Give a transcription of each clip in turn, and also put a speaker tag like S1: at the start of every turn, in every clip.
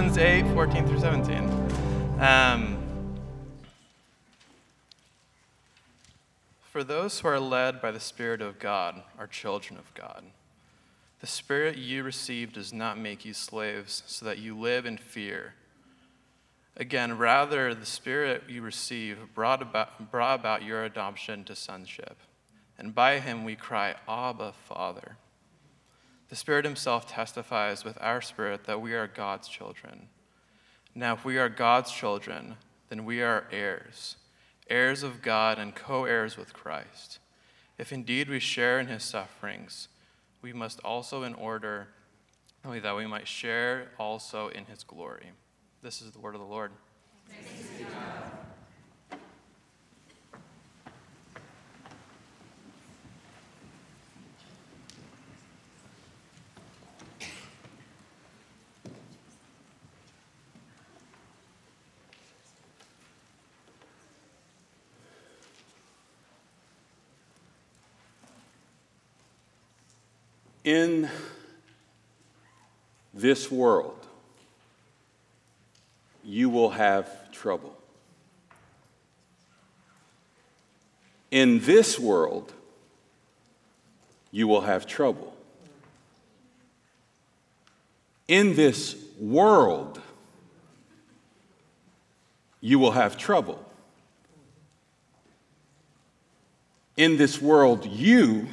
S1: Romans 8, 14 through 17. Um, For those who are led by the Spirit of God are children of God. The Spirit you received does not make you slaves so that you live in fear. Again, rather, the Spirit you receive brought about, brought about your adoption to sonship. And by him we cry, Abba, Father. The Spirit Himself testifies with our spirit that we are God's children. Now, if we are God's children, then we are heirs, heirs of God and co heirs with Christ. If indeed we share in His sufferings, we must also, in order that we might share also in His glory. This is the word of the Lord.
S2: In this world, you will have trouble. In this world, you will have trouble. In this world, you will have trouble. In this world, you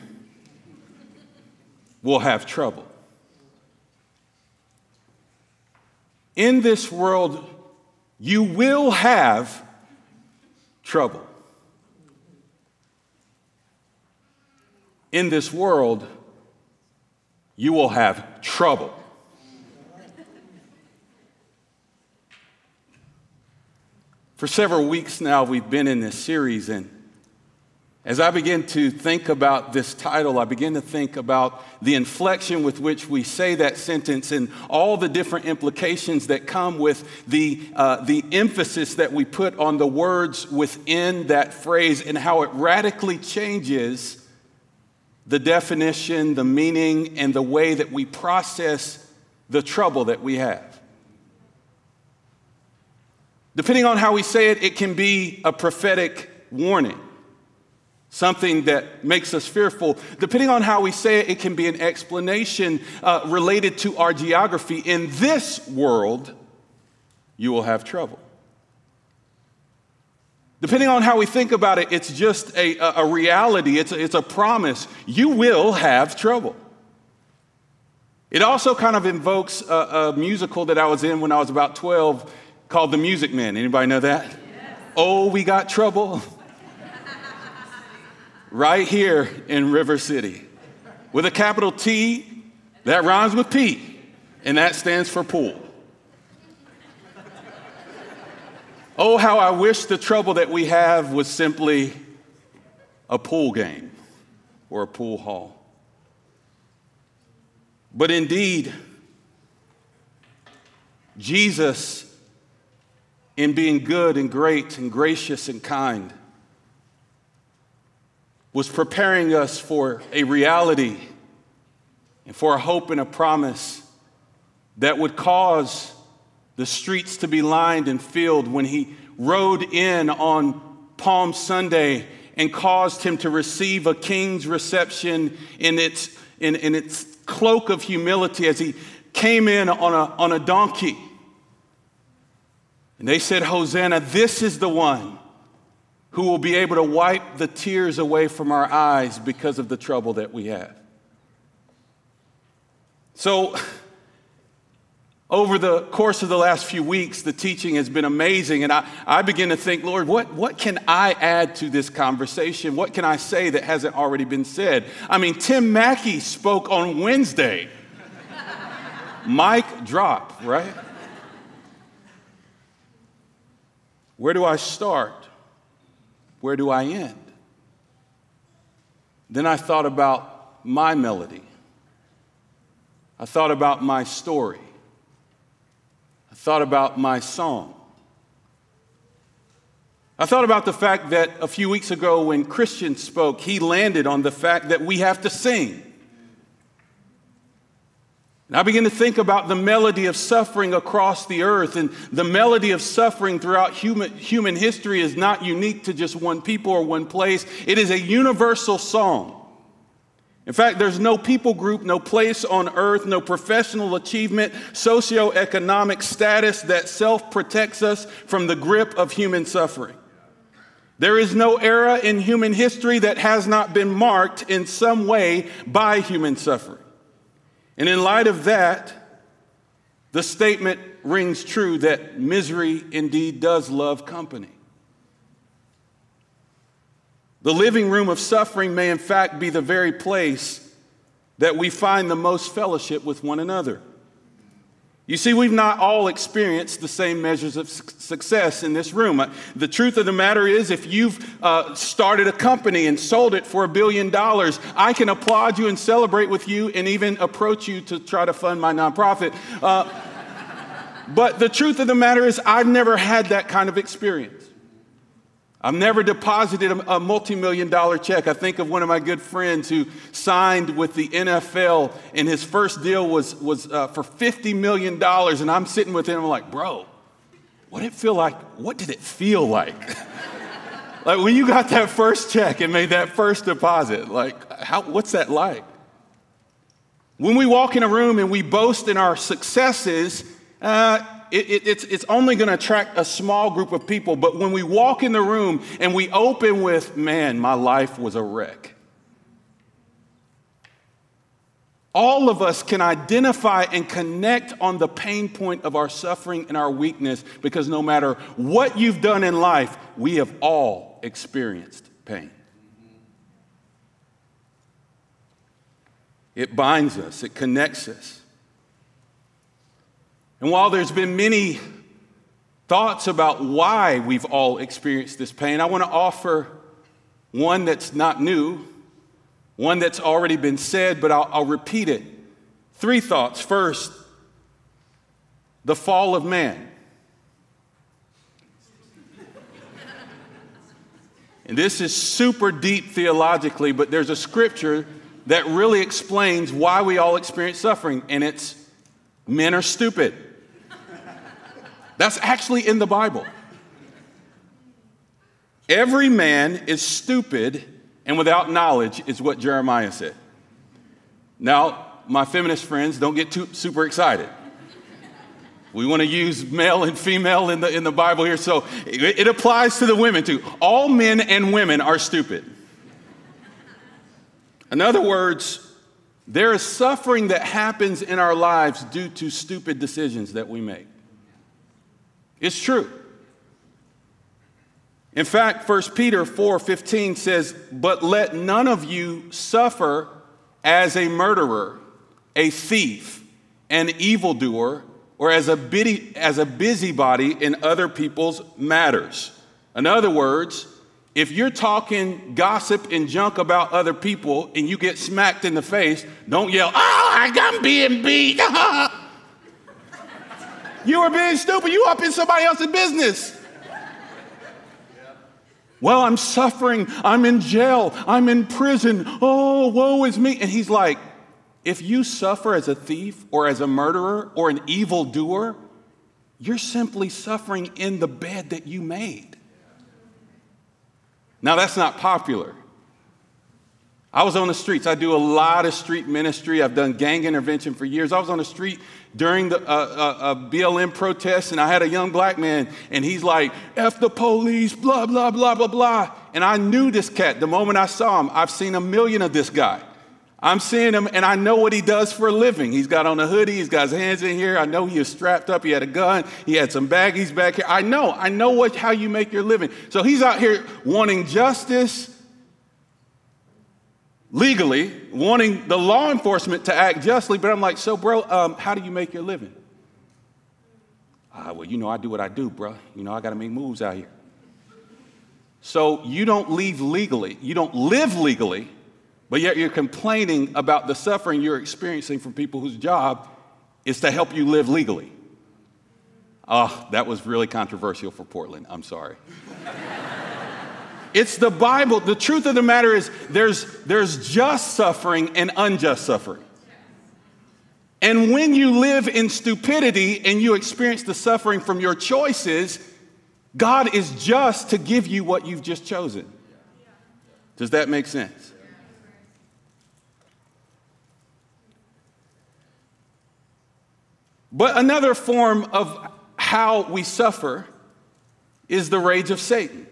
S2: will have trouble. In this world, you will have trouble. In this world, you will have trouble. For several weeks now, we've been in this series, and as I begin to think about this title, I begin to think about the inflection with which we say that sentence and all the different implications that come with the, uh, the emphasis that we put on the words within that phrase and how it radically changes the definition, the meaning, and the way that we process the trouble that we have. Depending on how we say it, it can be a prophetic warning something that makes us fearful. Depending on how we say it, it can be an explanation uh, related to our geography. In this world, you will have trouble. Depending on how we think about it, it's just a, a reality, it's a, it's a promise. You will have trouble. It also kind of invokes a, a, musical that I was in when I was about 12 called The Music Man. Anybody know that? Yes. Oh, we got trouble right here in River City with a capital T that rhymes with P, and that stands for pool. Oh, how I wish the trouble that we have was simply a pool game or a pool hall. But indeed, Jesus, in being good and great and gracious and kind, was preparing us for a reality and for a hope and a promise that would cause the streets to be lined and filled when he rode in on Palm Sunday and caused him to receive a king's reception in its, in, in its cloak of humility as he came in on a, on a donkey. And they said, Hosanna, this is the one who will be able to wipe the tears away from our eyes because of the trouble that we have. So, over the course of the last few weeks, the teaching has been amazing, and I, I begin to think, Lord, what, what can I add to this conversation? What can I say that hasn't already been said? I mean, Tim Mackie spoke on Wednesday. Mic drop, right? Where do I start? Where do I end? Then I thought about my melody. I thought about my story. I thought about my song. I thought about the fact that a few weeks ago when Christian spoke, he landed on the fact that we have to sing. And I begin to think about the melody of suffering across the earth. And the melody of suffering throughout human, human history is not unique to just one people or one place, it is a universal song. In fact, there's no people group, no place on earth, no professional achievement, socioeconomic status that self protects us from the grip of human suffering. There is no era in human history that has not been marked in some way by human suffering. And in light of that, the statement rings true that misery indeed does love company. The living room of suffering may, in fact, be the very place that we find the most fellowship with one another. You see, we've not all experienced the same measures of success in this room. Uh, the truth of the matter is, if you've uh, started a company and sold it for a billion dollars, I can applaud you and celebrate with you and even approach you to try to fund my nonprofit. Uh, but the truth of the matter is, I've never had that kind of experience. I've never deposited a, multi million dollar check. I think of one of my good friends who signed with the NFL, and his first deal was, was uh, for $50 million. And I'm sitting with him, I'm like, bro, what did it feel like? What did it feel like? like when you got that first check and made that first deposit, like, how, what's that like? When we walk in a room and we boast in our successes, uh, it, it, it's, it's only going to attract a small group of people. But when we walk in the room and we open with, man, my life was a wreck. All of us can identify and connect on the pain point of our suffering and our weakness because no matter what you've done in life, we have all experienced pain. It binds us, it connects us. And while there's been many thoughts about why we've all experienced this pain, I want to offer one that's not new, one that's already been said, but I'll, I'll repeat it. Three thoughts. First, the fall of man. And this is super deep theologically, but there's a scripture that really explains why we all experience suffering, and it's men are stupid. That's actually in the Bible. Every man is stupid and without knowledge, is what Jeremiah said. Now, my feminist friends, don't get too super excited. We want to use male and female in the, in the Bible here, so it, it applies to the women too. All men and women are stupid. In other words, there is suffering that happens in our lives due to stupid decisions that we make. It's true. In fact, 1 Peter 4:15 says, "But let none of you suffer as a murderer, a thief, an evildoer, or as a, as a busybody in other people's matters." In other words, if you're talking gossip and junk about other people and you get smacked in the face, don't yell, "Oh, I'm being beat." You are being stupid. You up in somebody else's business. Well, I'm suffering. I'm in jail. I'm in prison. Oh, woe is me. And he's like, if you suffer as a thief or as a murderer or an evildoer, you're simply suffering in the bed that you made. Now, that's not popular. I was on the streets. I do a lot of street ministry. I've done gang intervention for years. I was on the street during the uh, uh, uh, BLM protests, and I had a young black man, and he's like, F the police, blah, blah, blah, blah, blah. And I knew this cat the moment I saw him. I've seen a million of this guy. I'm seeing him, and I know what he does for a living. He's got on a hoodie, he's got his hands in here. I know he is strapped up, he had a gun, he had some baggies back here. I know, I know what, how you make your living. So he's out here wanting justice legally, wanting the law enforcement to act justly, but I'm like, so, bro, um, how do you make your living? Ah, well, you know, I do what I do, bro. You know, I got to make moves out here. So you don't leave legally, you don't live legally, but yet you're complaining about the suffering you're experiencing from people whose job is to help you live legally. Ah, oh, that was really controversial for Portland. I'm sorry. It's the Bible. The truth of the matter is there's, there's just suffering and unjust suffering. And when you live in stupidity and you experience the suffering from your choices, God is just to give you what you've just chosen. Does that make sense? But another form of how we suffer is the rage of Satan.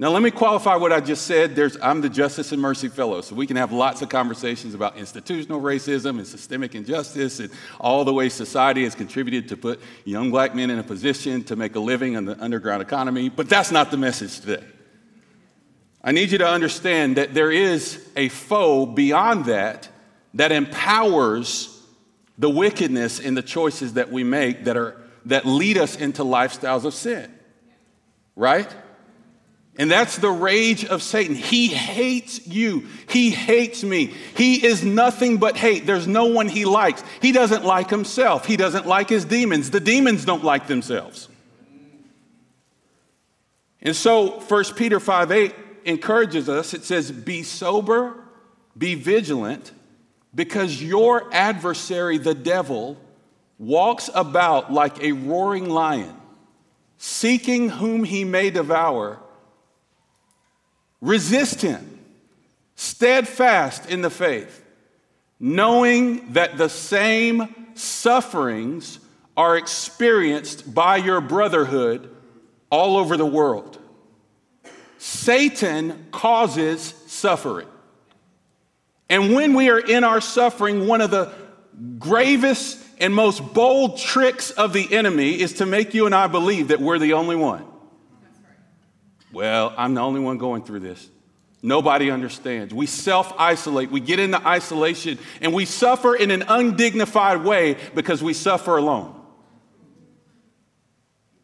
S2: Now, let me qualify what I just said. There's, I'm the Justice and Mercy Fellow, so we can have lots of conversations about institutional racism and systemic injustice and all the ways society has contributed to put young black men in a position to make a living in the underground economy, but that's not the message today. I need you to understand that there is a foe beyond that that empowers the wickedness in the choices that we make that, are, that lead us into lifestyles of sin, right? And that's the rage of Satan. He hates you. He hates me. He is nothing but hate. There's no one he likes. He doesn't like himself. He doesn't like his demons. The demons don't like themselves. And so 1 Peter 5 8 encourages us. It says, Be sober, be vigilant, because your adversary, the devil, walks about like a roaring lion, seeking whom he may devour. Resist him, steadfast in the faith, knowing that the same sufferings are experienced by your brotherhood all over the world. Satan causes suffering. And when we are in our suffering, one of the gravest and most bold tricks of the enemy is to make you and I believe that we're the only one. Well, I'm the only one going through this. Nobody understands. We self isolate, we get into isolation, and we suffer in an undignified way because we suffer alone.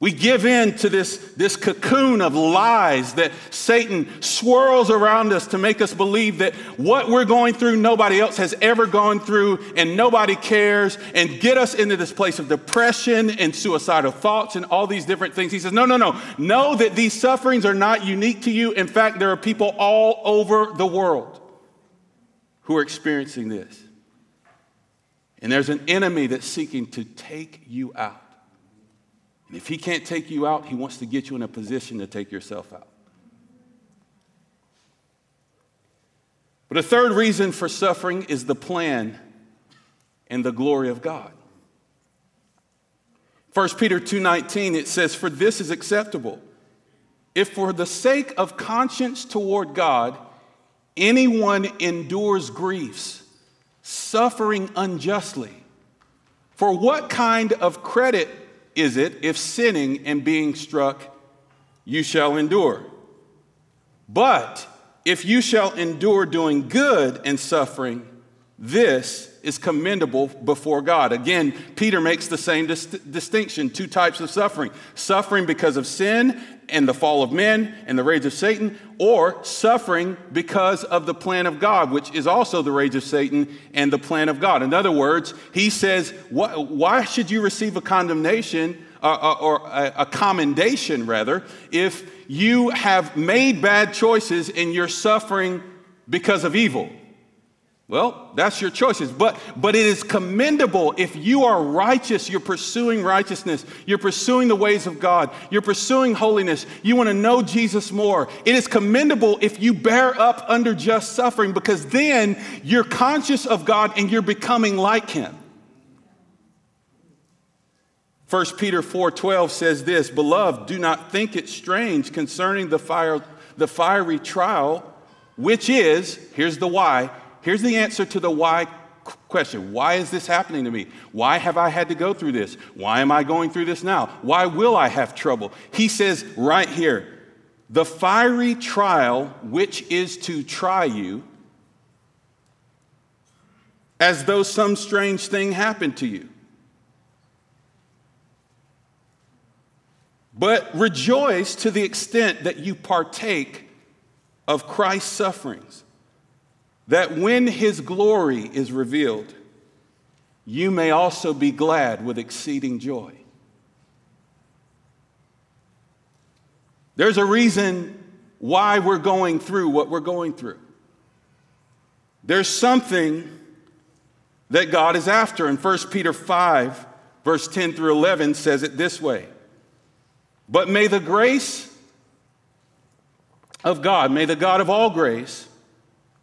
S2: We give in to this, this cocoon of lies that Satan swirls around us to make us believe that what we're going through, nobody else has ever gone through, and nobody cares, and get us into this place of depression and suicidal thoughts and all these different things. He says, No, no, no. Know that these sufferings are not unique to you. In fact, there are people all over the world who are experiencing this. And there's an enemy that's seeking to take you out. If he can't take you out, he wants to get you in a position to take yourself out. But a third reason for suffering is the plan and the glory of God. 1 Peter 2:19 it says for this is acceptable if for the sake of conscience toward God anyone endures griefs suffering unjustly for what kind of credit is it if sinning and being struck you shall endure? But if you shall endure doing good and suffering, this is commendable before God. Again, Peter makes the same dis- distinction two types of suffering suffering because of sin and the fall of men and the rage of Satan, or suffering because of the plan of God, which is also the rage of Satan and the plan of God. In other words, he says, Why should you receive a condemnation uh, uh, or a commendation, rather, if you have made bad choices and you're suffering because of evil? Well, that's your choices. But, but it is commendable if you are righteous, you're pursuing righteousness, you're pursuing the ways of God, you're pursuing holiness, you want to know Jesus more. It is commendable if you bear up under just suffering because then you're conscious of God and you're becoming like Him. 1 Peter 4:12 says this, "Beloved, do not think it strange concerning the fire the fiery trial which is, here's the why, Here's the answer to the why question Why is this happening to me? Why have I had to go through this? Why am I going through this now? Why will I have trouble? He says right here the fiery trial which is to try you as though some strange thing happened to you. But rejoice to the extent that you partake of Christ's sufferings that when his glory is revealed, you may also be glad with exceeding joy. There's a reason why we're going through what we're going through. there's something that God is after. And 1 Peter 5, verse 10 through 11 says it this way But may the grace of God, may the God of all grace,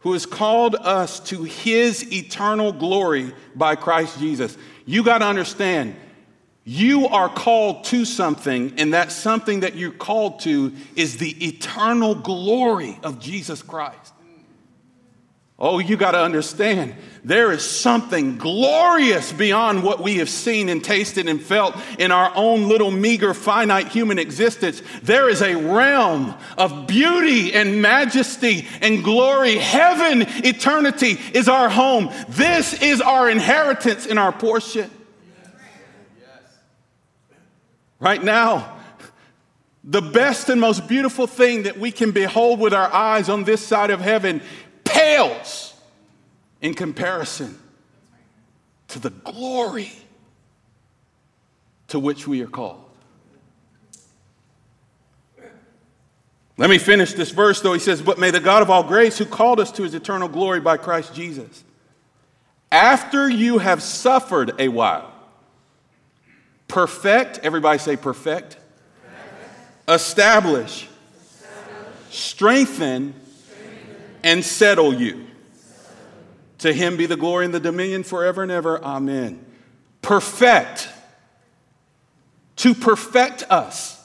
S2: who has called us to his eternal glory by Christ Jesus. You got to understand, you are called to something, and that something that you're called to is the eternal glory of Jesus Christ. Oh, you got to understand, there is something glorious beyond what we have seen and tasted and felt in our own little meager, finite human existence. There is a realm of beauty and majesty and glory. Heaven, eternity is our home. This is our inheritance and our portion. Right now, the best and most beautiful thing that we can behold with our eyes on this side of heaven pales in comparison to the glory to which we are called. Let me finish this verse though. He says, But may the God of all grace, who called us to his eternal glory by Christ Jesus, after you have suffered a while, perfect, everybody say perfect, establish, strengthen, and settle you. To him be the glory and the dominion forever and ever. Amen. Perfect. To perfect us.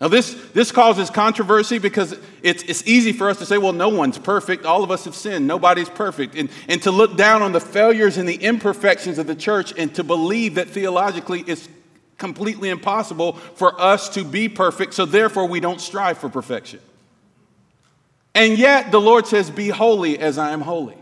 S2: Now, this, this causes controversy because it's, it's easy for us to say, well, no one's perfect. All of us have sinned. Nobody's perfect. And, and to look down on the failures and the imperfections of the church and to believe that theologically it's completely impossible for us to be perfect, so therefore we don't strive for perfection. And yet the Lord says, Be holy as I am holy.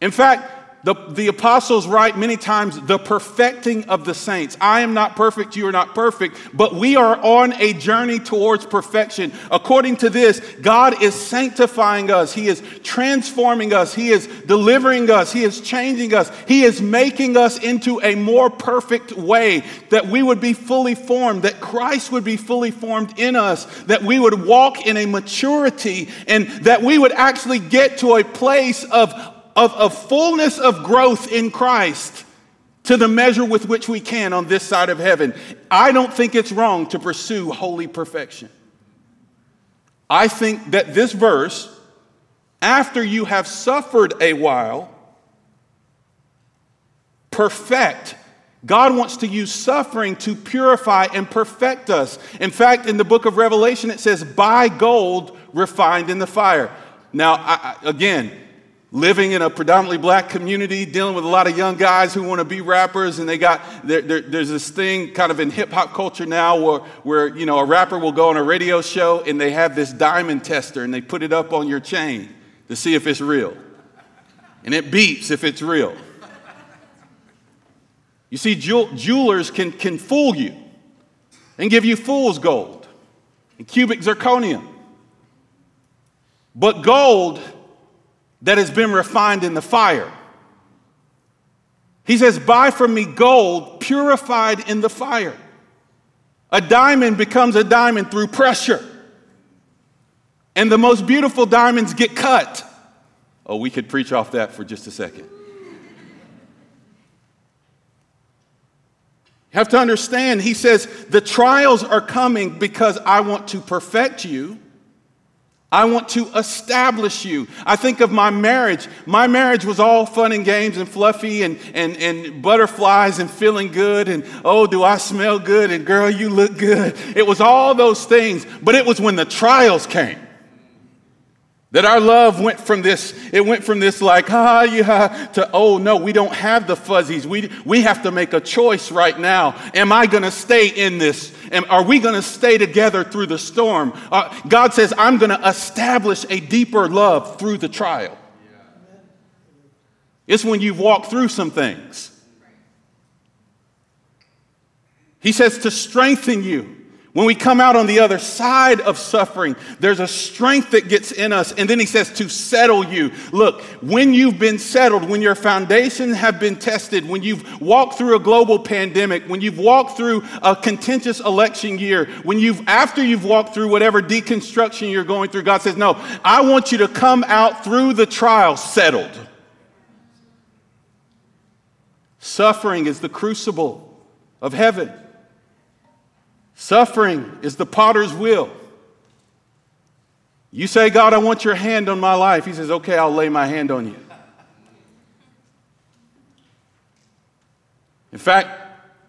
S2: In fact, the, the apostles write many times the perfecting of the saints. I am not perfect, you are not perfect, but we are on a journey towards perfection. According to this, God is sanctifying us, He is transforming us, He is delivering us, He is changing us, He is making us into a more perfect way that we would be fully formed, that Christ would be fully formed in us, that we would walk in a maturity, and that we would actually get to a place of of, a fullness of growth in Christ to the measure with which we can on this side of heaven. I don't think it's wrong to pursue holy perfection. I think that this verse, after you have suffered a while, perfect. God wants to use suffering to purify and perfect us. In fact, in the book of Revelation, it says, by gold refined in the fire. Now, I, again, living in a predominantly black community, dealing with a lot of young guys who want to be rappers, and they got there, there, there's this thing kind of in hip hop culture now where, where you know a rapper will go on a radio show and they have this diamond tester and they put it up on your chain to see if it's real, and it beeps if it's real. You see, jewel, jewelers can, can fool you and give you fool's gold and cubic zirconium. But gold that has been refined in the fire. He says, Buy from me gold purified in the fire. A diamond becomes a diamond through pressure. And the most beautiful diamonds get cut. Oh, we could preach off that for just a second. You have to understand, he says, the trials are coming because I want to perfect you. I want to establish you. I think of my marriage. My marriage was all fun and games and fluffy and, and, and butterflies and feeling good and, oh, do I smell good? And girl, you look good. It was all those things. But it was when the trials came that our love went from this, it went from this like, ah, yeah, to, oh, no, we don't have the fuzzies. We, we have to make a choice right now. Am I going to stay in this? Am, are we going to stay together through the storm? Uh, God says, I'm going to establish a deeper love through the trial. It's when you've walked through some things. He says to strengthen you When we come out on the other side of suffering, there's a strength that gets in us. And then he says to settle you. Look, when you've been settled, when your foundations have been tested, when you've walked through a global pandemic, when you've walked through a contentious election year, when you've, after you've walked through whatever deconstruction you're going through, God says, No, I want you to come out through the trial settled. Suffering is the crucible of heaven. Suffering is the potter's will. You say, God, I want your hand on my life. He says, okay, I'll lay my hand on you. In fact,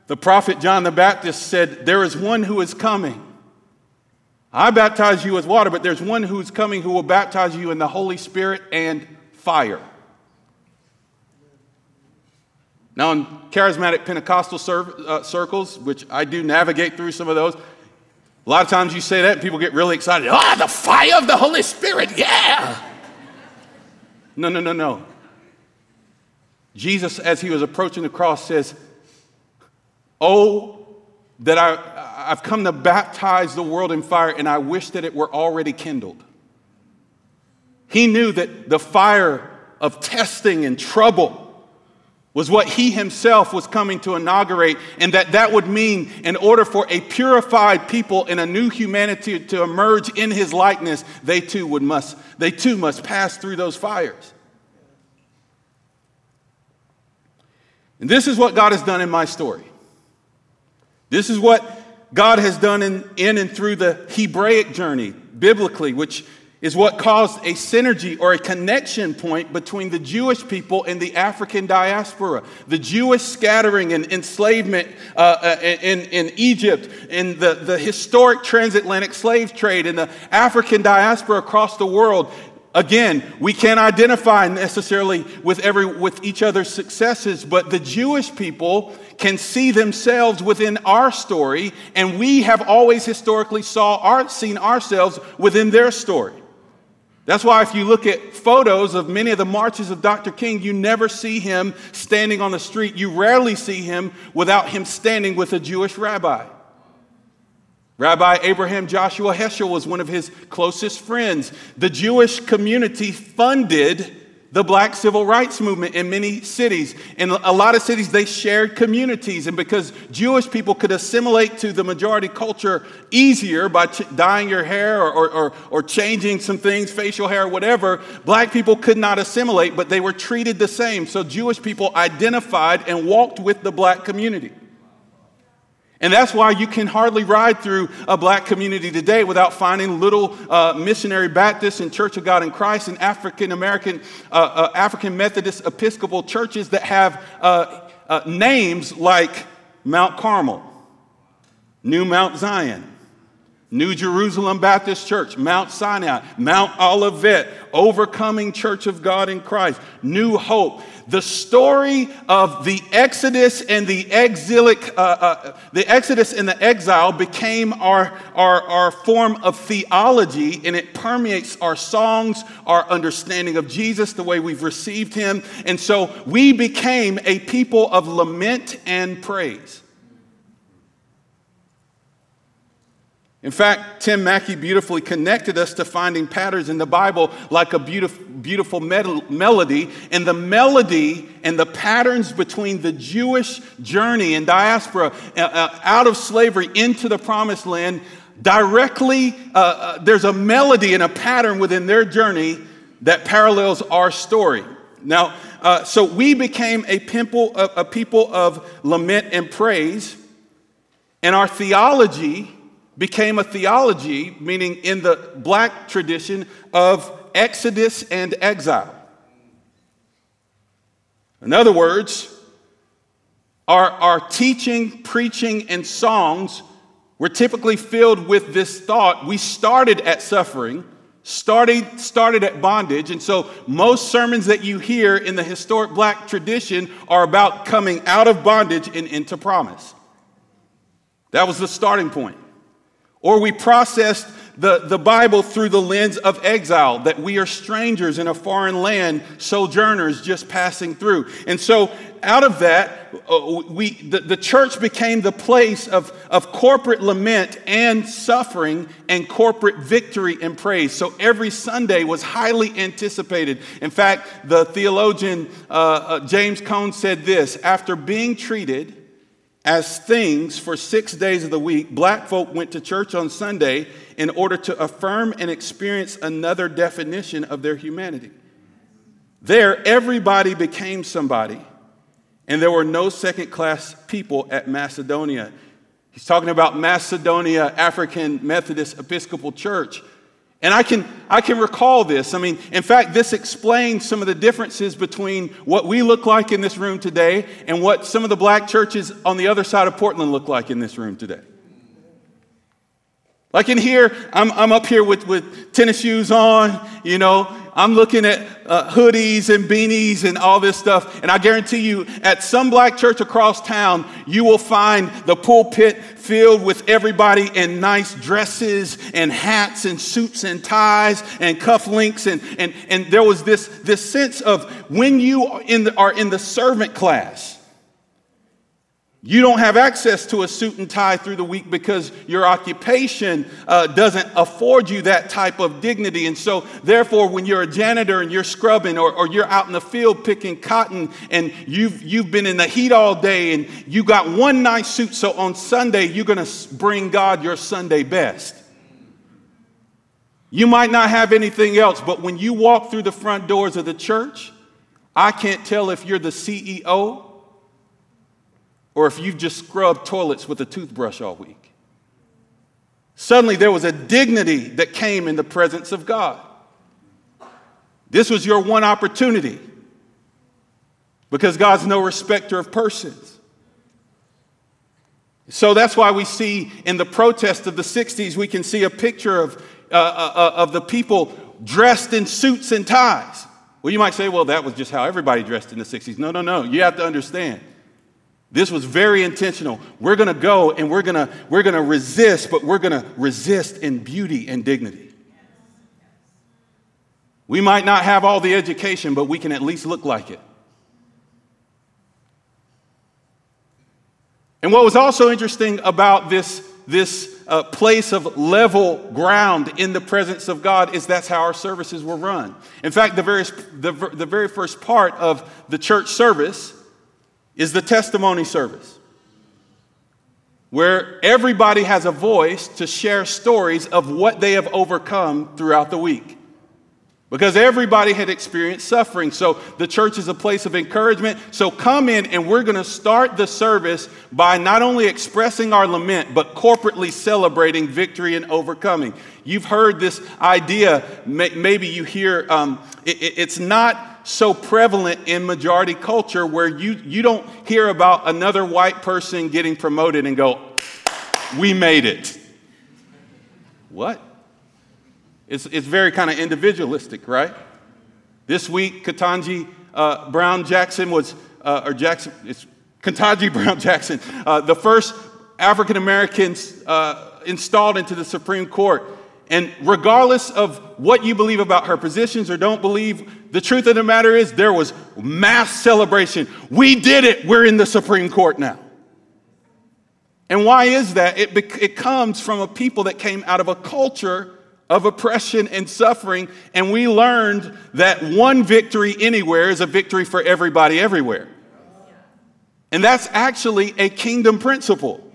S2: the prophet John the Baptist said, There is one who is coming. I baptize you with water, but there's one who's coming who will baptize you in the Holy Spirit and fire. Now, in charismatic Pentecostal uh, circles, which I do navigate through some of those, a lot of times you say that and people get really excited. Ah, the fire of the Holy Spirit, yeah. No, no, no, no. Jesus, as he was approaching the cross, says, Oh, that I, I've come to baptize the world in fire, and I wish that it were already kindled. He knew that the fire of testing and trouble was what he himself was coming to inaugurate, and that that would mean, in order for a purified people and a new humanity to emerge in his likeness, they too would must they too must pass through those fires. And this is what God has done in my story. This is what God has done in, in and through the Hebraic journey, biblically, which is what caused a synergy or a connection point between the Jewish people and the African diaspora. The Jewish scattering and enslavement uh, uh, in, in Egypt, in the, the historic transatlantic slave trade, and the African diaspora across the world. Again, we can't identify necessarily with, every, with each other's successes, but the Jewish people can see themselves within our story, and we have always historically saw our, seen ourselves within their story. That's why, if you look at photos of many of the marches of Dr. King, you never see him standing on the street. You rarely see him without him standing with a Jewish rabbi. Rabbi Abraham Joshua Heschel was one of his closest friends. The Jewish community funded the black civil rights movement in many cities. In a lot of cities, they shared communities. And because Jewish people could assimilate to the majority culture easier by ch- dyeing your hair or, or, or, or changing some things, facial hair, whatever, black people could not assimilate, but they were treated the same. So Jewish people identified and walked with the black community. And that's why you can hardly ride through a black community today without finding little uh, missionary Baptist and Church of God in Christ and African American, uh, uh, African Methodist Episcopal churches that have uh, uh, names like Mount Carmel, New Mount Zion, New Jerusalem Baptist Church, Mount Sinai, Mount Olivet, Overcoming Church of God in Christ, New Hope. The story of the Exodus and the exilic, uh, uh, the Exodus and the exile became our, our, our form of theology, and it permeates our songs, our understanding of Jesus, the way we've received him. And so we became a people of lament and praise. In fact, Tim Mackie beautifully connected us to finding patterns in the Bible like a beautiful, beautiful melody. And the melody and the patterns between the Jewish journey and diaspora uh, uh, out of slavery into the promised land directly, uh, uh, there's a melody and a pattern within their journey that parallels our story. Now, uh, so we became a people, a, a people of lament and praise, and our theology became a theology, meaning in the black tradition of exodus and exile. In other words, our, our teaching, preaching, and songs were typically filled with this thought. We started at suffering, started, started at bondage, and so most sermons that you hear in the historic black tradition are about coming out of bondage and into promise. That was the starting point. Or we processed the, the Bible through the lens of exile, that we are strangers in a foreign land, sojourners just passing through. And so, out of that, uh, we, the, the church became the place of, of corporate lament and suffering and corporate victory and praise. So, every Sunday was highly anticipated. In fact, the theologian uh, uh, James Cone said this after being treated as things for six days of the week, black folk went to church on Sunday in order to affirm and experience another definition of their humanity. There, everybody became somebody, and there were no second class people at Macedonia. He's talking about Macedonia African Methodist Episcopal Church. And I can, I can recall this. I mean, in fact, this explains some of the differences between what we look like in this room today and what some of the black churches on the other side of Portland look like in this room today. Like in here, I'm, I'm up here with, with tennis shoes on, you know, I'm looking at uh, hoodies and beanies and all this stuff. And I guarantee you, at some black church across town, you will find the pulpit filled with everybody in nice dresses and hats and suits and ties and cufflinks. And, and, and there was this, this sense of when you in the, are in the servant class, you don't have access to a suit and tie through the week because your occupation uh, doesn't afford you that type of dignity. And so, therefore, when you're a janitor and you're scrubbing or, or you're out in the field picking cotton and you've, you've been in the heat all day and you got one nice suit, so on Sunday, you're going to bring God your Sunday best. You might not have anything else, but when you walk through the front doors of the church, I can't tell if you're the CEO or if you've just scrubbed toilets with a toothbrush all week. Suddenly, there was a dignity that came in the presence of God. This was your one opportunity because God's no respecter of persons. So that's why we see in the protest of the 60s, we can see a picture of, uh, uh, uh, of the people dressed in suits and ties. Well, you might say, well, that was just how everybody dressed in the 60s. No, no, no. You have to understand. This was very intentional. We're going to go and we're going to we're going to resist, but we're going to resist in beauty and dignity. We might not have all the education, but we can at least look like it. And what was also interesting about this, this uh, place of level ground in the presence of God is that's how our services were run. In fact, the very, the, the very first part of the church service is the testimony service, where everybody has a voice to share stories of what they have overcome throughout the week. Because everybody had experienced suffering. So the church is a place of encouragement. So come in, and we're going to start the service by not only expressing our lament, but corporately celebrating victory and overcoming. You've heard this idea, maybe you hear um, it, it's not so prevalent in majority culture where you, you don't hear about another white person getting promoted and go, we made it. What? It's, it's very kind of individualistic, right? This week, Ketanji uh, Brown Jackson was, uh, or Jackson, it's Ketanji Brown Jackson, uh, the first African Americans uh, installed into the Supreme Court. And regardless of what you believe about her positions or don't believe, the truth of the matter is there was mass celebration. We did it. We're in the Supreme Court now. And why is that? It, it comes from a people that came out of a culture of oppression and suffering, and we learned that one victory anywhere is a victory for everybody everywhere. And that's actually a kingdom principle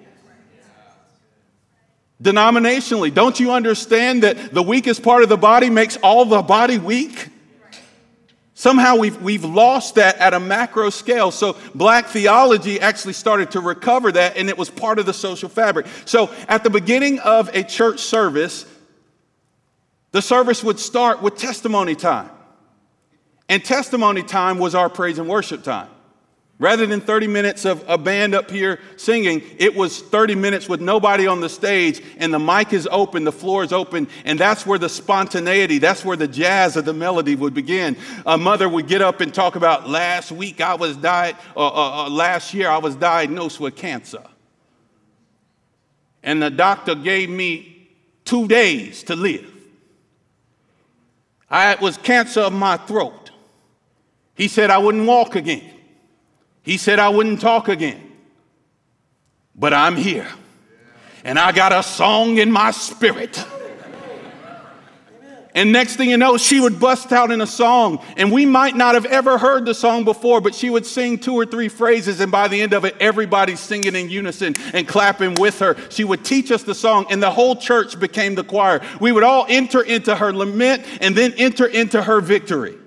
S2: denominationally. Don't you understand that the weakest part of the body makes all the body weak? Somehow we've, we've lost that at a macro scale. So, black theology actually started to recover that, and it was part of the social fabric. So, at the beginning of a church service, the service would start with testimony time. And testimony time was our praise and worship time. Rather than 30 minutes of a band up here singing, it was 30 minutes with nobody on the stage and the mic is open, the floor is open, and that's where the spontaneity, that's where the jazz of the melody would begin. A mother would get up and talk about last week I was died, uh, uh, uh, last year I was diagnosed with cancer. And the doctor gave me two days to live. I was cancer of my throat. He said I wouldn't walk again. He said I wouldn't talk again. But I'm here. And I got a song in my spirit. And next thing you know, she would bust out in a song. And we might not have ever heard the song before, but she would sing two or three phrases. And by the end of it, everybody's singing in unison and clapping with her. She would teach us the song, and the whole church became the choir. We would all enter into her lament and then enter into her victory.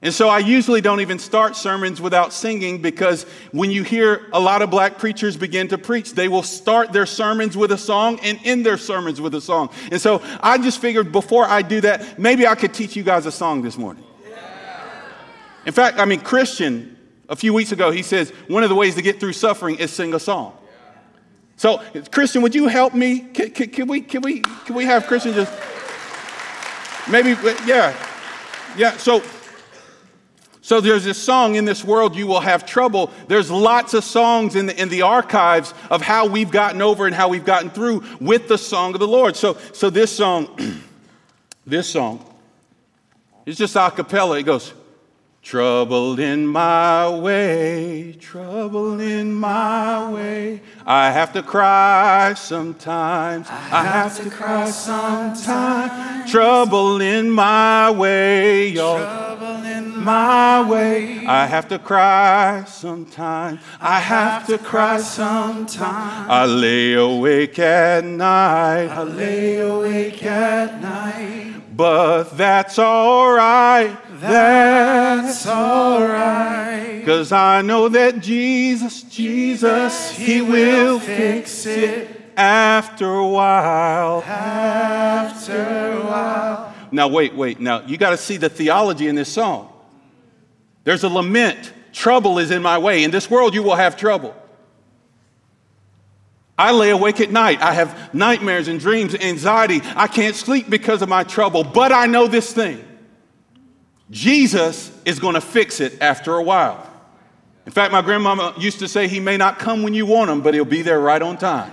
S2: And so I usually don't even start sermons without singing because when you hear a lot of black preachers begin to preach, they will start their sermons with a song and end their sermons with a song. And so I just figured before I do that, maybe I could teach you guys a song this morning. In fact, I mean, Christian, a few weeks ago, he says one of the ways to get through suffering is sing a song. So, Christian, would you help me? Can, can, can we, can, we, can we have Christian just maybe, yeah, yeah. So, so there's this song, In This World You Will Have Trouble. There's lots of songs in the, in the archives of how we've gotten over and how we've gotten through with the song of the Lord. So, so this song, this song, it's just a cappella. It goes, Trouble in my way, trouble in my way. I have to cry sometimes. I have to cry sometimes. Trouble in my way, y'all. Trouble my way. I have to cry sometimes. I have to cry sometimes. I lay awake at night. I lay awake at night. But that's all right. That's all right. Cause I know that Jesus, Jesus, He will fix it after a while. After a while. Now, wait, wait. Now, you got to see the theology in this song. There's a lament. Trouble is in my way. In this world, you will have trouble. I lay awake at night. I have nightmares and dreams, anxiety. I can't sleep because of my trouble. But I know this thing Jesus is going to fix it after a while. In fact, my grandmama used to say he may not come when you want him, but he'll be there right on time.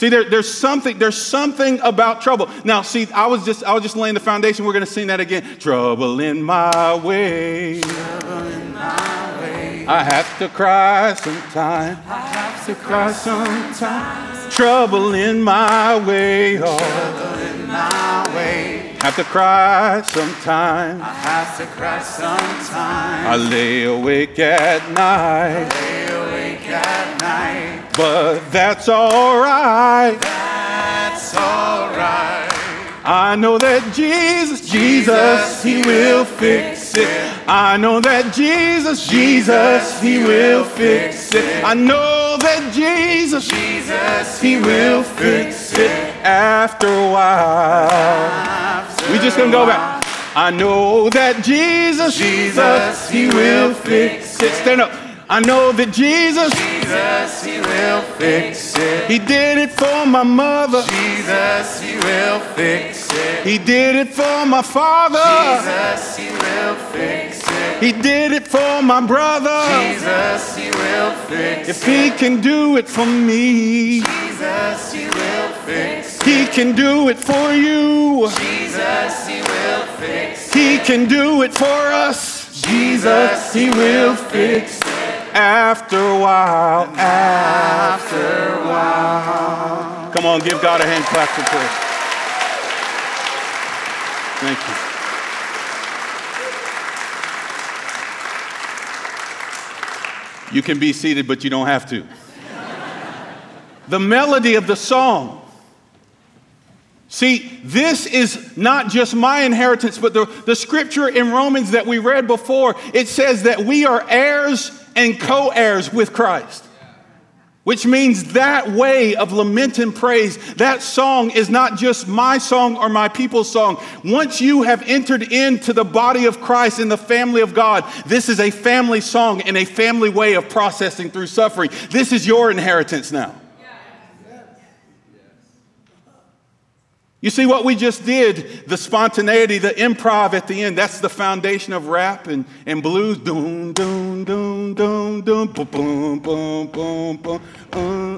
S2: See, there, there's something, there's something about trouble. Now, see, I was just I was just laying the foundation. We're gonna sing that again. Trouble in my way. Trouble in my way. I have to cry sometimes. I have to cry sometimes. Trouble in my way. Oh. Trouble in my way. Have to cry sometimes. I have to cry sometimes. I lay awake at night. I lay awake at night. But that's alright. That's alright. I know that Jesus, Jesus, He will fix it. I know that Jesus, Jesus, He will fix it. I know that Jesus, Jesus, He will fix it after a while. We just gonna go back. I know that Jesus, Jesus, He will fix it. Stand up. I know that Jesus, Jesus, He will fix it. He did it for my mother. Jesus, He will fix it. He did it for my father. Jesus, He will fix it. He did it for my brother. Jesus, He will fix it. If He can do it for me, Jesus, He will fix it. He can do it for you. Jesus, He will fix it. He can do it for us. Jesus, He will fix it. After a while, after a while. Come on, give God a hand clap for praise. Thank you. You can be seated, but you don't have to. the melody of the song. See, this is not just my inheritance, but the, the scripture in Romans that we read before, it says that we are heirs and co heirs with Christ. Which means that way of lament and praise, that song is not just my song or my people's song. Once you have entered into the body of Christ in the family of God, this is a family song and a family way of processing through suffering. This is your inheritance now. You see what we just did, the spontaneity, the improv at the end, that's the foundation of rap and, and blues. Doom, doom, doom, doom, doom, boom, boom, boom, boom, boom, uh,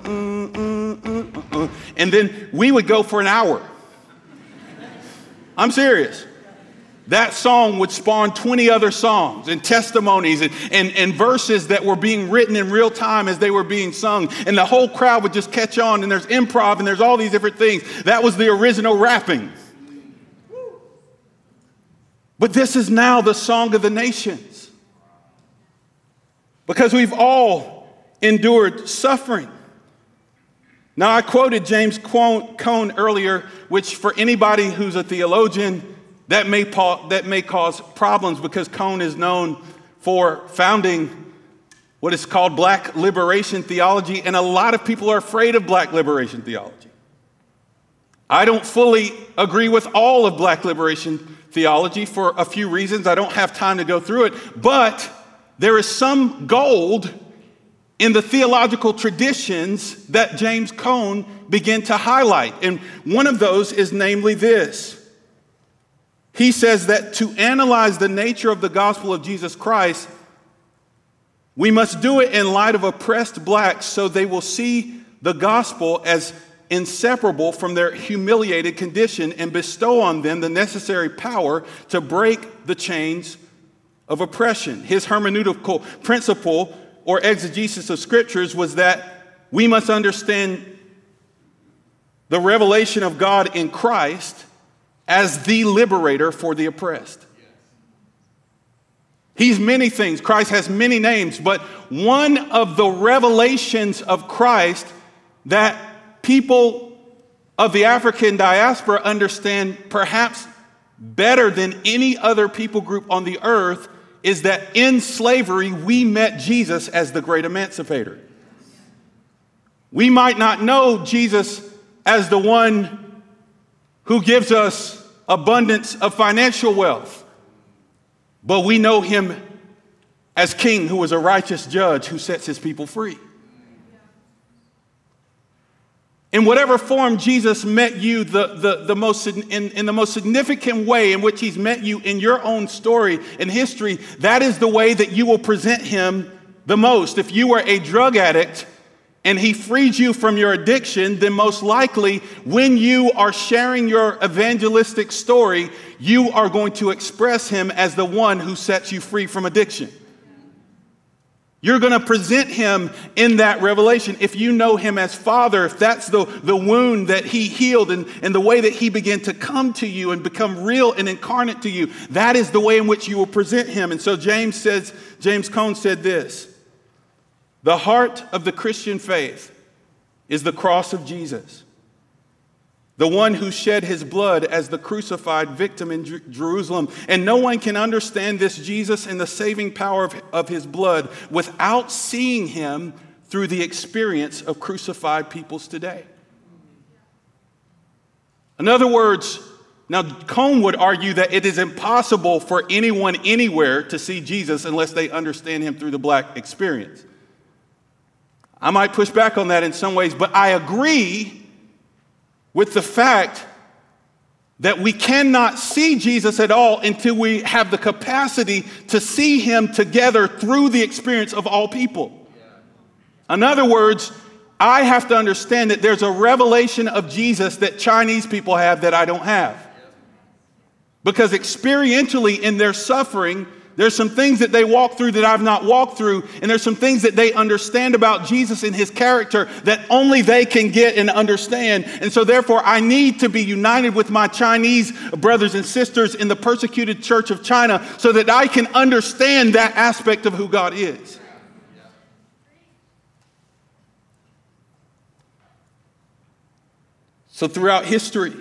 S2: uh, uh. and then we would go for an hour. I'm serious. That song would spawn 20 other songs and testimonies and, and, and verses that were being written in real time as they were being sung. And the whole crowd would just catch on, and there's improv and there's all these different things. That was the original rapping. But this is now the song of the nations. Because we've all endured suffering. Now, I quoted James Cone earlier, which for anybody who's a theologian, that may, that may cause problems because Cone is known for founding what is called black liberation theology, and a lot of people are afraid of black liberation theology. I don't fully agree with all of black liberation theology for a few reasons. I don't have time to go through it, but there is some gold in the theological traditions that James Cone began to highlight. And one of those is namely this. He says that to analyze the nature of the gospel of Jesus Christ, we must do it in light of oppressed blacks so they will see the gospel as inseparable from their humiliated condition and bestow on them the necessary power to break the chains of oppression. His hermeneutical principle or exegesis of scriptures was that we must understand the revelation of God in Christ as the liberator for the oppressed. He's many things. Christ has many names, but one of the revelations of Christ that people of the African diaspora understand perhaps better than any other people group on the earth is that in slavery, we met Jesus as the great emancipator. We might not know Jesus as the one who gives us abundance of financial wealth, but we know him as king who is a righteous judge who sets his people free. In whatever form Jesus met you, the, the, the most, in, in the most significant way in which he's met you in your own story and history, that is the way that you will present him the most. If you were a drug addict and he freed you from your addiction, then most likely when you are sharing your evangelistic story, you are going to express him as the one who sets you free from addiction. You're going to present him in that revelation. If you know him as Father, if that's the, the wound that he healed and, and the way that he began to come to you and become real and incarnate to you, that is the way in which you will present him. And so James says, James Cone said this The heart of the Christian faith is the cross of Jesus the one who shed his blood as the crucified victim in Jer- Jerusalem. And no one can understand this Jesus and the saving power of, of his blood without seeing him through the experience of crucified peoples today. In other words, now Cone would argue that it is impossible for anyone anywhere to see Jesus unless they understand him through the black experience. I might push back on that in some ways, but I agree with the fact that we cannot see Jesus at all until we have the capacity to see him together through the experience of all people. In other words, I have to understand that there's a revelation of Jesus that Chinese people have that I don't have. Because experientially, in their suffering, there's some things that they walk through that I've not walked through, and there's some things that they understand about Jesus and his character that only they can get and understand. And so, therefore, I need to be united with my Chinese brothers and sisters in the persecuted church of China so that I can understand that aspect of who God is. So, throughout history,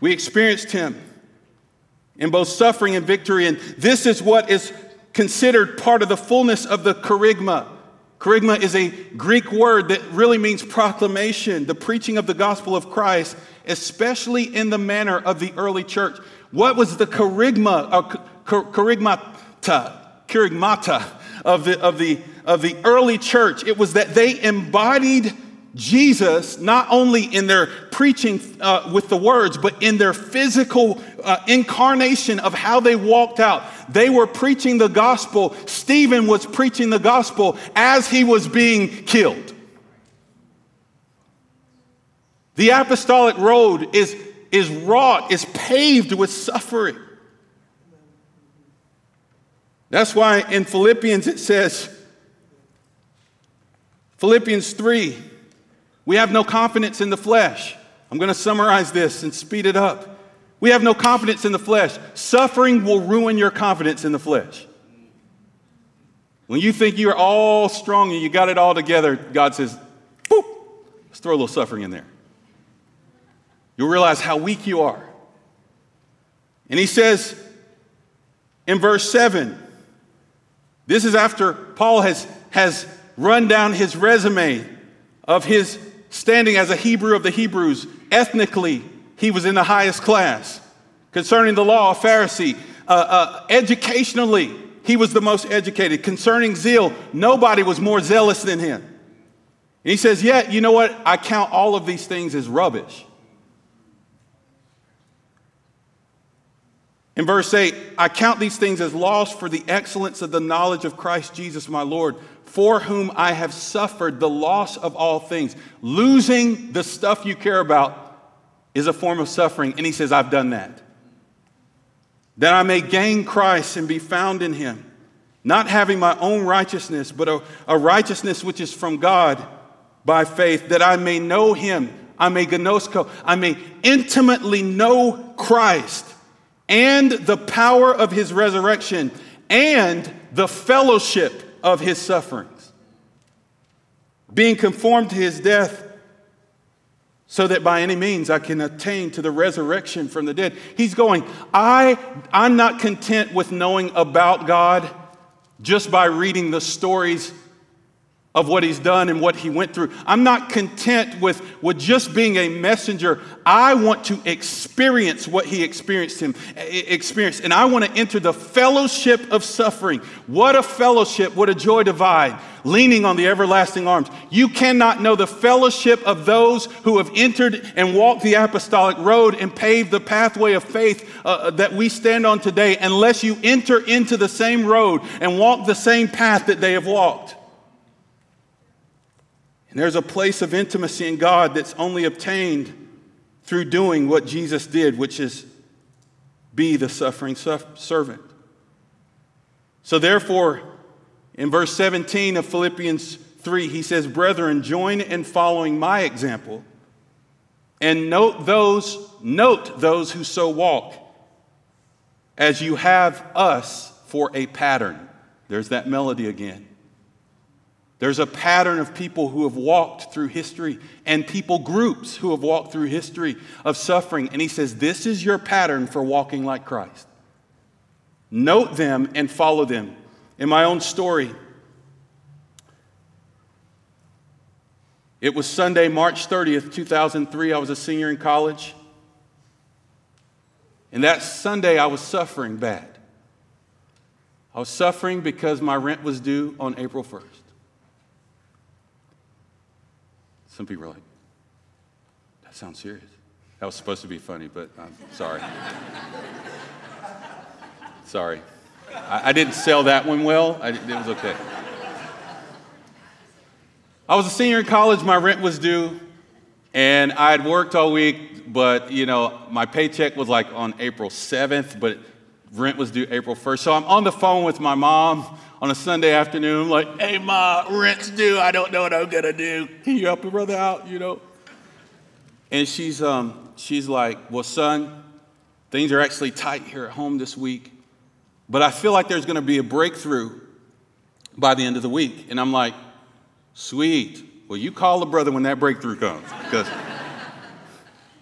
S2: we experienced him in both suffering and victory. And this is what is considered part of the fullness of the kerygma. Kerygma is a Greek word that really means proclamation, the preaching of the gospel of Christ, especially in the manner of the early church. What was the kerygma, uh, or kerygmata, kerygmata of the, of, the, of the early church? It was that they embodied Jesus, not only in their preaching uh, with the words, but in their physical uh, incarnation of how they walked out. They were preaching the gospel. Stephen was preaching the gospel as he was being killed. The apostolic road is, is wrought, is paved with suffering. That's why in Philippians it says, Philippians 3, we have no confidence in the flesh. I'm going to summarize this and speed it up. We have no confidence in the flesh. Suffering will ruin your confidence in the flesh. When you think you're all strong and you got it all together, God says, boop, let's throw a little suffering in there. You'll realize how weak you are. And he says in verse 7, this is after Paul has, has run down his resume of his standing as a Hebrew of the Hebrews. Ethnically, he was in the highest class. Concerning the law, a Pharisee. Uh, uh, educationally, he was the most educated. Concerning zeal, nobody was more zealous than him. And he says, Yet, you know what? I count all of these things as rubbish. In verse 8, I count these things as loss for the excellence of the knowledge of Christ Jesus my Lord, for whom I have suffered the loss of all things. Losing the stuff you care about is a form of suffering. And he says, I've done that. That I may gain Christ and be found in him, not having my own righteousness, but a, a righteousness which is from God by faith, that I may know him, I may gnosko, I may intimately know Christ and the power of his resurrection and the fellowship of his sufferings, being conformed to his death so that by any means I can attain to the resurrection from the dead. He's going, I, I'm not content with knowing about God just by reading the stories of what he's done and what he went through. I'm not content with, with just being a messenger. I want to experience what he experienced him experienced. And I want to enter the fellowship of suffering. What a fellowship, what a joy divide, leaning on the everlasting arms. You cannot know the fellowship of those who have entered and walked the apostolic road and paved the pathway of faith uh, uh that we stand on today unless you enter into the same road and walk the same path that they have walked. And there's a place of intimacy in God that's only obtained through doing what Jesus did, which is be the suffering servant. So, therefore, in verse 17 of Philippians 3, he says, Brethren, join in following my example and note those, note those who so walk, as you have us for a pattern. There's that melody again. There's a pattern of people who have walked through history and people groups who have walked through history of suffering. And he says, This is your pattern for walking like Christ. Note them and follow them. In my own story, it was Sunday, March 30th, 2003. I was a senior in college. And that Sunday, I was suffering bad. I was suffering because my rent was due on April 1st. Some people are like, that sounds serious. That was supposed to be funny, but I'm sorry. sorry. I, I, didn't sell that one well. I, it was okay. I was a senior in college. My rent was due, and I had worked all week, but you know, my paycheck was like on April 7th, but rent was due April 1st. So I'm on the phone with my mom on a Sunday afternoon, like, hey, ma, rent's due. I don't know what I'm going to do. Can you help a brother out, you know? And she's, um, she's like, well, son, things are actually tight here at home this week, but I feel like there's going to be a breakthrough by the end of the week. And I'm like, sweet. Well, you call the brother when that breakthrough comes, because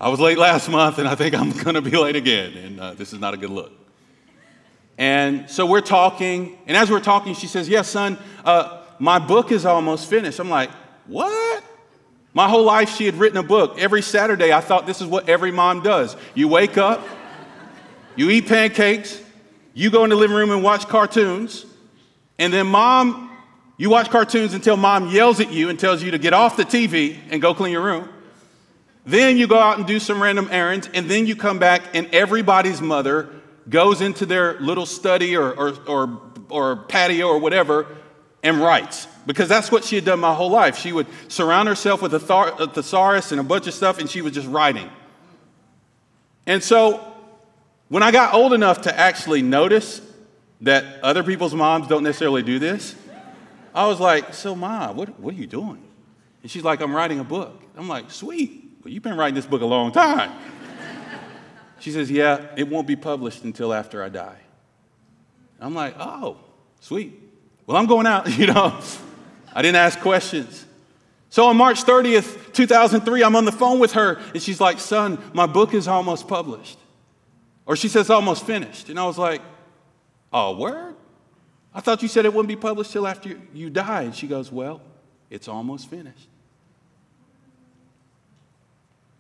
S2: I was late last month, and I think I'm going to be late again, and uh, this is not a good look. And so we're talking, and as we're talking, she says, Yes, son, uh, my book is almost finished. I'm like, What? My whole life, she had written a book. Every Saturday, I thought this is what every mom does. You wake up, you eat pancakes, you go in the living room and watch cartoons, and then mom, you watch cartoons until mom yells at you and tells you to get off the TV and go clean your room. Then you go out and do some random errands, and then you come back, and everybody's mother goes into their little study or, or, or, or patio or whatever and writes because that's what she had done my whole life. She would surround herself with a, thesaurus and a bunch of stuff, and she was just writing. And so when I got old enough to actually notice that other people's moms don't necessarily do this, I was like, So, Ma, what, what are you doing? And she's like, I'm writing a book. I'm like, Sweet. Well, you've been writing this book a long time. She says, Yeah, it won't be published until after I die. I'm like, Oh, sweet. Well, I'm going out, you know. I didn't ask questions. So on March 30th, 2003, I'm on the phone with her, and she's like, Son, my book is almost published. Or she says, almost finished. And I was like, Oh, word? I thought you said it wouldn't be published till after you die. And she goes, Well, it's almost finished.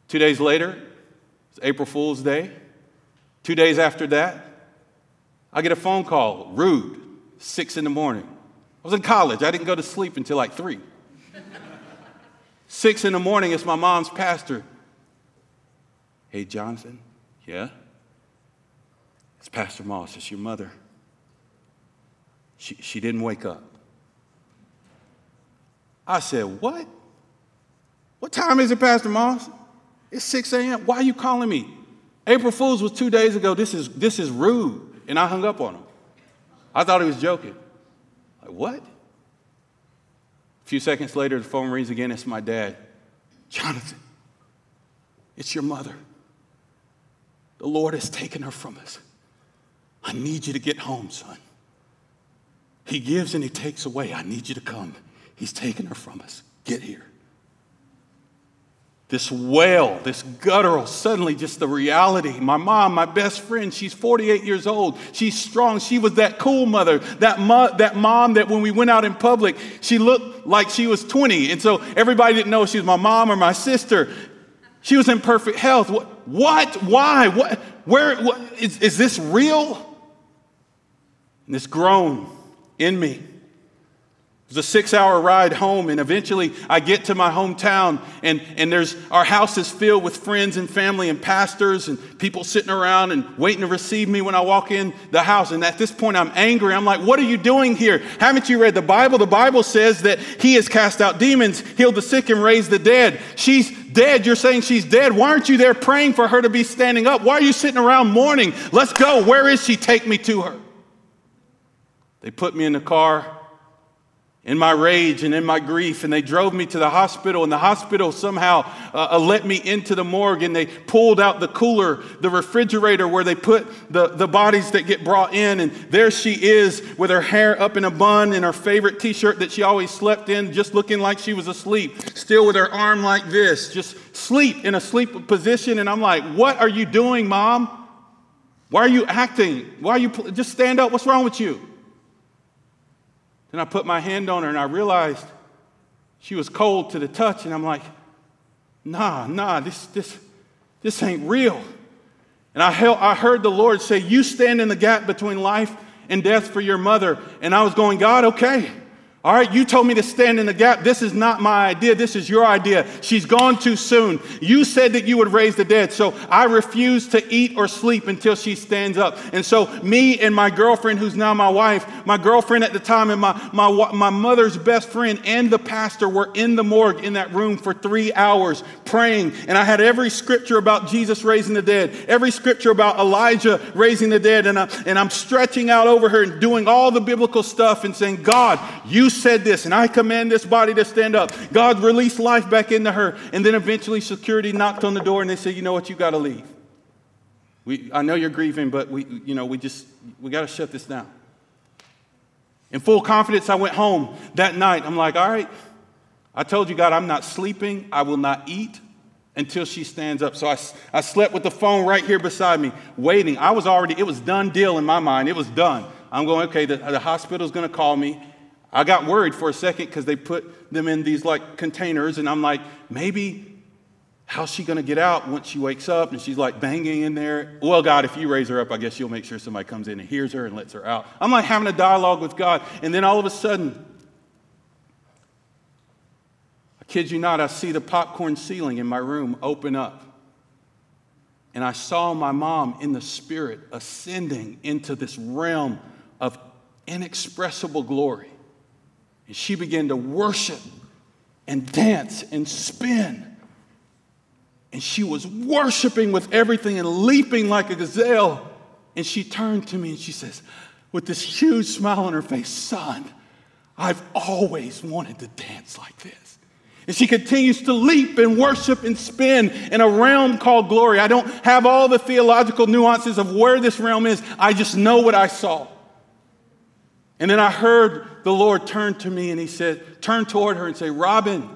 S2: Two days later, it's April Fool's Day. Two days after that, I get a phone call, rude, six in the morning. I was in college. I didn't go to sleep until like three. six in the morning, it's my mom's pastor. Hey, Jonathan. Yeah? It's Pastor Moss. It's your mother. She, she didn't wake up. I said, What? What time is it, Pastor Moss? It's 6 a.m. Why are you calling me? April Fool's was two days ago. This is, this is rude. And I hung up on him. I thought he was joking. Like, what? A few seconds later, the phone rings again. It's my dad. Jonathan, it's your mother. The Lord has taken her from us. I need you to get home, son. He gives and he takes away. I need you to come. He's taken her from us. Get here. This wail, this guttural, suddenly just the reality. My mom, my best friend, she's 48 years old. She's strong. She was that cool mother, that, mo- that mom that when we went out in public, she looked like she was 20. And so everybody didn't know she was my mom or my sister. She was in perfect health. What? what? Why? What? Where? What? Is, is this real? And this groan in me. It was a six hour ride home, and eventually I get to my hometown, and, and there's our house is filled with friends and family and pastors and people sitting around and waiting to receive me when I walk in the house. And at this point, I'm angry. I'm like, What are you doing here? Haven't you read the Bible? The Bible says that He has cast out demons, healed the sick, and raised the dead. She's dead. You're saying she's dead. Why aren't you there praying for her to be standing up? Why are you sitting around mourning? Let's go. Where is she? Take me to her. They put me in the car in my rage and in my grief, and they drove me to the hospital. And the hospital somehow uh, uh, let me into the morgue, and they pulled out the cooler, the refrigerator where they put the, the bodies that get brought in. And there she is with her hair up in a bun and her favorite t shirt that she always slept in, just looking like she was asleep, still with her arm like this, just sleep in a sleep position. And I'm like, What are you doing, mom? Why are you acting? Why are you pl- just stand up? What's wrong with you? Then I put my hand on her and I realized she was cold to the touch, and I'm like, nah, nah, this, this, this ain't real. And I, held, I heard the Lord say, You stand in the gap between life and death for your mother. And I was going, God, okay. All right, you told me to stand in the gap. This is not my idea. This is your idea. She's gone too soon. You said that you would raise the dead. So I refuse to eat or sleep until she stands up. And so, me and my girlfriend, who's now my wife, my girlfriend at the time, and my, my, my mother's best friend and the pastor were in the morgue in that room for three hours praying. And I had every scripture about Jesus raising the dead, every scripture about Elijah raising the dead. And, I, and I'm stretching out over her and doing all the biblical stuff and saying, God, you said this, and I command this body to stand up. God released life back into her. And then eventually security knocked on the door and they said, you know what, you got to leave. We, I know you're grieving, but we, you know, we just, we got to shut this down. In full confidence, I went home that night. I'm like, all right, I told you, God, I'm not sleeping. I will not eat until she stands up. So I, I slept with the phone right here beside me, waiting. I was already, it was done deal in my mind. It was done. I'm going, okay, the, the hospital's going to call me. I got worried for a second because they put them in these like containers, and I'm like, maybe how's she going to get out once she wakes up and she's like banging in there? Well, God, if you raise her up, I guess you'll make sure somebody comes in and hears her and lets her out. I'm like having a dialogue with God, and then all of a sudden, I kid you not, I see the popcorn ceiling in my room open up. And I saw my mom in the spirit ascending into this realm of inexpressible glory. And she began to worship and dance and spin. And she was worshiping with everything and leaping like a gazelle. And she turned to me and she says, with this huge smile on her face, Son, I've always wanted to dance like this. And she continues to leap and worship and spin in a realm called glory. I don't have all the theological nuances of where this realm is, I just know what I saw. And then I heard the Lord turn to me and he said, Turn toward her and say, Robin,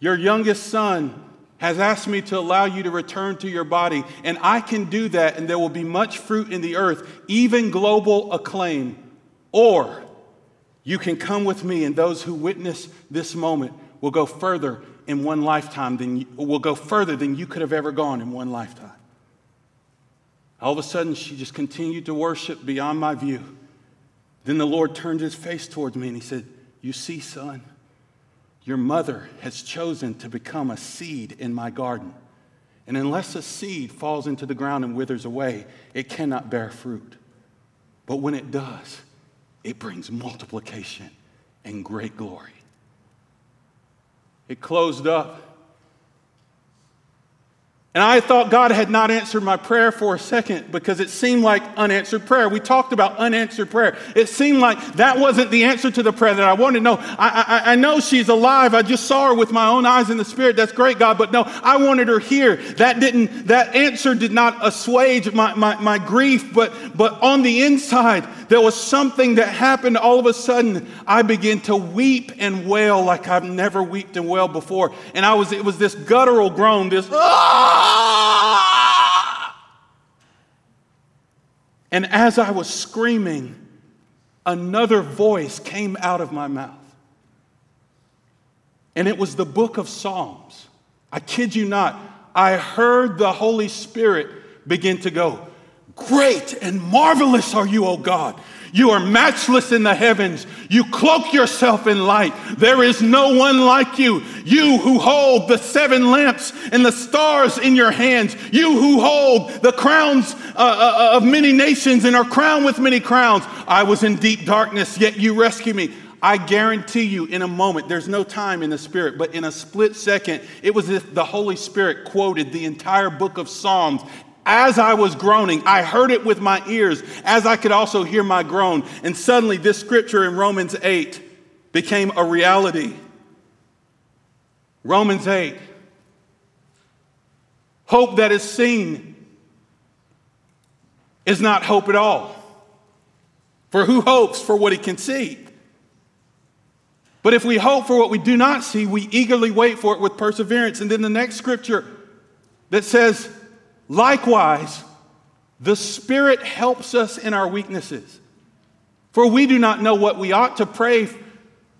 S2: your youngest son has asked me to allow you to return to your body, and I can do that, and there will be much fruit in the earth, even global acclaim. Or you can come with me, and those who witness this moment will go further in one lifetime than you, will go further than you could have ever gone in one lifetime. All of a sudden, she just continued to worship beyond my view. Then the Lord turned his face towards me and he said, You see, son, your mother has chosen to become a seed in my garden. And unless a seed falls into the ground and withers away, it cannot bear fruit. But when it does, it brings multiplication and great glory. It closed up and I thought God had not answered my prayer for a second because it seemed like unanswered prayer. We talked about unanswered prayer. It seemed like that wasn't the answer to the prayer that I wanted. No, I, I, I know she's alive. I just saw her with my own eyes in the spirit. That's great, God. But no, I wanted her here. That didn't, that answer did not assuage my, my, my grief. But, but on the inside, there was something that happened. All of a sudden, I began to weep and wail like I've never wept and wailed before. And I was, it was this guttural groan, this, ah! And as I was screaming, another voice came out of my mouth. And it was the book of Psalms. I kid you not. I heard the Holy Spirit begin to go, Great and marvelous are you, O God. You are matchless in the heavens. You cloak yourself in light. There is no one like you. You who hold the seven lamps and the stars in your hands. You who hold the crowns uh, uh, of many nations and are crowned with many crowns. I was in deep darkness, yet you rescue me. I guarantee you, in a moment, there's no time in the Spirit, but in a split second, it was as if the Holy Spirit quoted the entire book of Psalms as I was groaning, I heard it with my ears, as I could also hear my groan. And suddenly, this scripture in Romans 8 became a reality. Romans 8. Hope that is seen is not hope at all. For who hopes for what he can see? But if we hope for what we do not see, we eagerly wait for it with perseverance. And then the next scripture that says, Likewise, the Spirit helps us in our weaknesses. For we do not know what we ought to pray,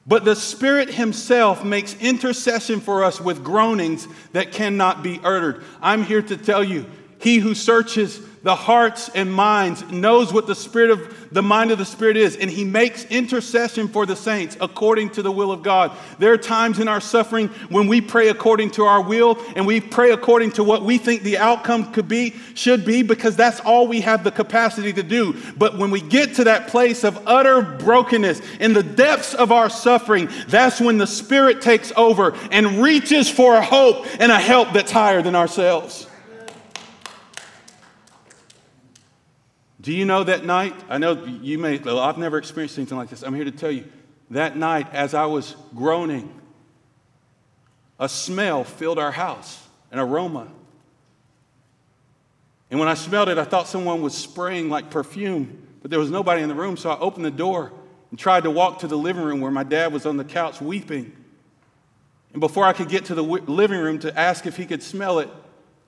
S2: but the Spirit Himself makes intercession for us with groanings that cannot be uttered. I'm here to tell you, He who searches the hearts and minds, knows what the spirit of the mind of the spirit is, and he makes intercession for the saints according to the will of God. There are times in our suffering when we pray according to our will and we pray according to what we think the outcome could be, should be, because that's all we have the capacity to do. But when we get to that place of utter brokenness in the depths of our suffering, that's when the spirit takes over and reaches for a hope and a help that's higher than ourselves. Do you know that night? I know you may, well, I've never experienced anything like this. I'm here to tell you. That night, as I was groaning, a smell filled our house, an aroma. And when I smelled it, I thought someone was spraying like perfume, but there was nobody in the room, so I opened the door and tried to walk to the living room where my dad was on the couch weeping. And before I could get to the living room to ask if he could smell it,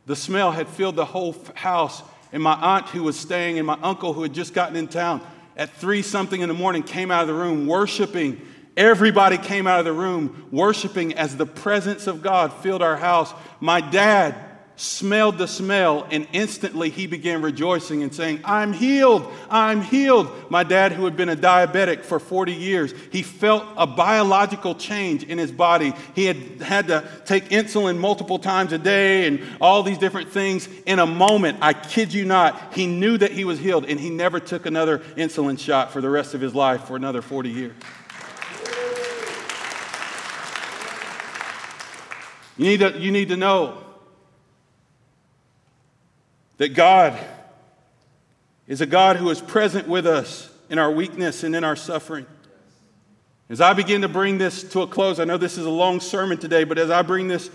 S2: the smell had filled the whole house and my aunt who was staying and my uncle who had just gotten in town at three something in the morning came out of the room worshiping. Everybody came out of the room worshiping as the presence of God filled our house. My dad smelled the smell, and instantly he began rejoicing and saying, I'm healed, I'm healed. My dad, who had been a diabetic for 40 years, he felt a biological change in his body. He had had to take insulin multiple times a day and all these different things. In a moment, I kid you not, he knew that he was healed, and he never took another insulin shot for the rest of his life for another 40 years. You need to, you need to know that God is a God who is present with us in our weakness and in our suffering. As I begin to bring this to a close, I know this is a long sermon today, but as I bring this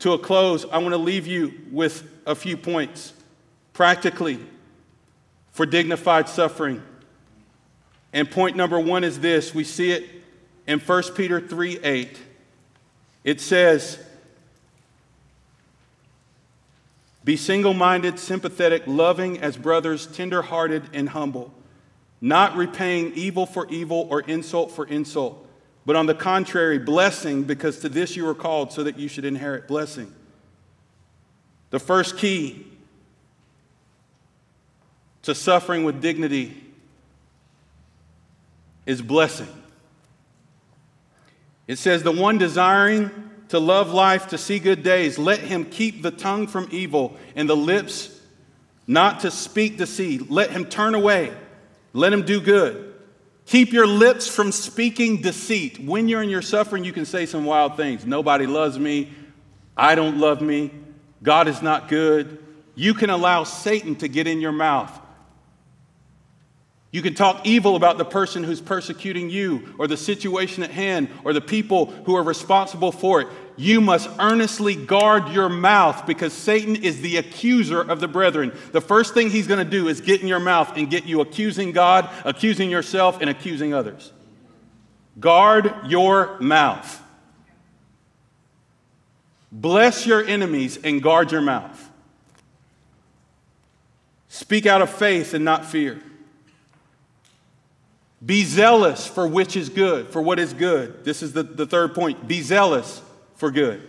S2: to a close, I want to leave you with a few points practically for dignified suffering. And point number one is this we see it in 1 Peter 3 8. It says, Be single minded, sympathetic, loving as brothers, tender hearted, and humble not repaying evil for evil or insult for insult, but on the contrary, blessing, because to this you were called so that you should inherit blessing. The first key to suffering with dignity is blessing. It says, The one desiring to love life, to see good days, let him keep the tongue from evil and the lips not to speak deceit. Let him turn away. Let him do good. Keep your lips from speaking deceit. When you're in your suffering, you can say some wild things. Nobody loves me. I don't love me. God is not good. You can allow Satan to get in your mouth. You can talk evil about the person who's persecuting you, or the situation at hand, or the people who are responsible for it you must earnestly guard your mouth because Satan is the accuser of the brethren. The first thing he's going to do is get in your mouth and get you accusing God, accusing yourself, and accusing others. Guard your mouth. Bless your enemies and guard your mouth. Speak out of faith and not fear. Be zealous for which is good, for what is good. This is the, the third point. Be zealous for good.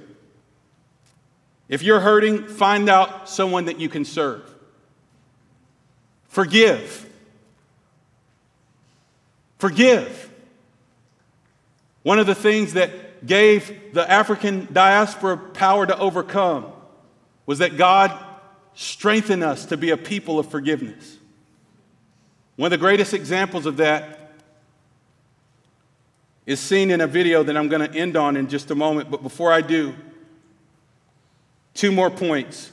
S2: If you're hurting, find out someone that you can serve. Forgive. Forgive. One of the things that gave the African diaspora power to overcome was that God strengthened us to be a people of forgiveness. One of the greatest examples of that is seen in a video that I'm going to end on in just a moment. But before I do, two more points.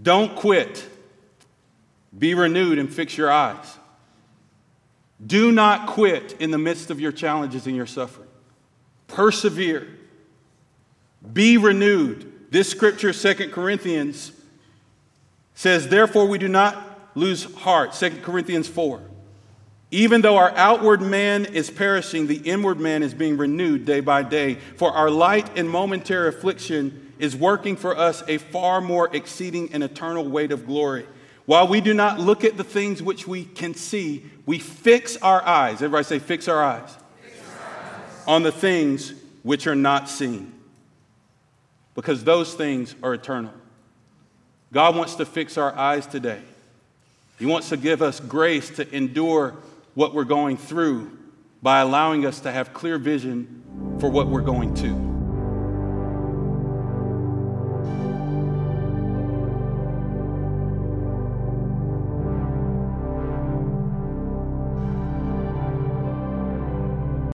S2: Don't quit. Be renewed and fix your eyes. Do not quit in the midst of your challenges and your suffering. Persevere. Be renewed. This scripture, Second Corinthians, says, Therefore we do not lose heart. Second Corinthians 4. Even though our outward man is perishing, the inward man is being renewed day by day. For our light and momentary affliction is working for us a far more exceeding and eternal weight of glory. While we do not look at the things which we can see, we fix our eyes. Everybody say, fix our eyes. Fix our eyes. On the things which are not seen. Because those things are eternal. God wants to fix our eyes today. He wants to give us grace to endure what we're going through by allowing us to have clear vision for what we're going to.